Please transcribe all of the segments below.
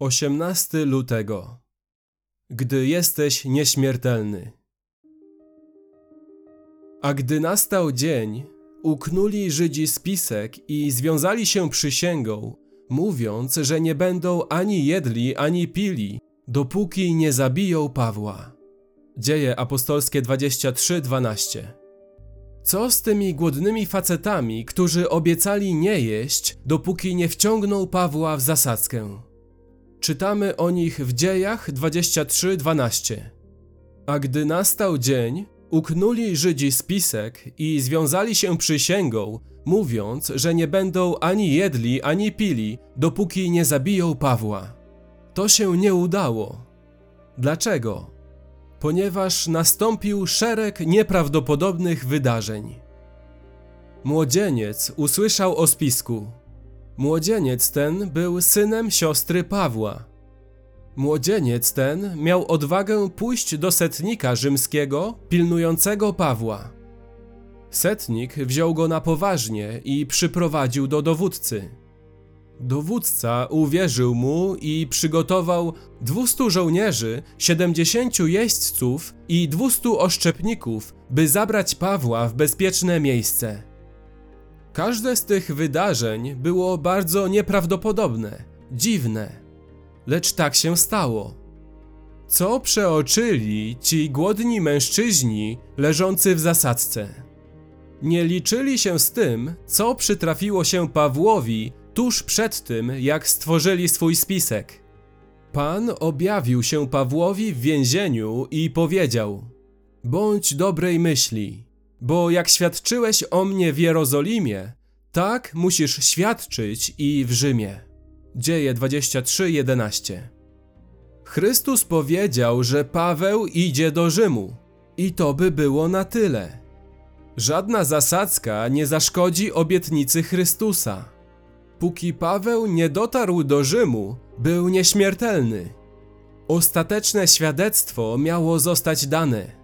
18 lutego. Gdy jesteś nieśmiertelny. A gdy nastał dzień, uknuli Żydzi spisek i związali się przysięgą, mówiąc, że nie będą ani jedli, ani pili, dopóki nie zabiją Pawła. Dzieje apostolskie 23:12. Co z tymi głodnymi facetami, którzy obiecali nie jeść, dopóki nie wciągną Pawła w zasadzkę? Czytamy o nich w Dziejach 23:12. A gdy nastał dzień, uknuli Żydzi spisek i związali się przysięgą, mówiąc, że nie będą ani jedli, ani pili, dopóki nie zabiją Pawła. To się nie udało. Dlaczego? Ponieważ nastąpił szereg nieprawdopodobnych wydarzeń. Młodzieniec usłyszał o spisku. Młodzieniec ten był synem siostry Pawła. Młodzieniec ten miał odwagę pójść do setnika rzymskiego pilnującego Pawła. Setnik wziął go na poważnie i przyprowadził do dowódcy. Dowódca uwierzył mu i przygotował 200 żołnierzy, 70 jeźdźców i 200 oszczepników, by zabrać Pawła w bezpieczne miejsce. Każde z tych wydarzeń było bardzo nieprawdopodobne, dziwne, lecz tak się stało. Co przeoczyli ci głodni mężczyźni leżący w zasadzce? Nie liczyli się z tym, co przytrafiło się Pawłowi tuż przed tym, jak stworzyli swój spisek. Pan objawił się Pawłowi w więzieniu i powiedział: Bądź dobrej myśli bo jak świadczyłeś o mnie w Jerozolimie, tak musisz świadczyć i w Rzymie. Dzieje 23:11. Chrystus powiedział, że Paweł idzie do Rzymu i to by było na tyle. Żadna zasadzka nie zaszkodzi obietnicy Chrystusa. Póki Paweł nie dotarł do Rzymu, był nieśmiertelny. Ostateczne świadectwo miało zostać dane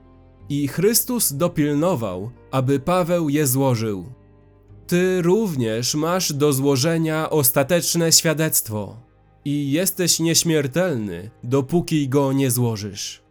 i Chrystus dopilnował, aby Paweł je złożył. Ty również masz do złożenia ostateczne świadectwo i jesteś nieśmiertelny, dopóki go nie złożysz.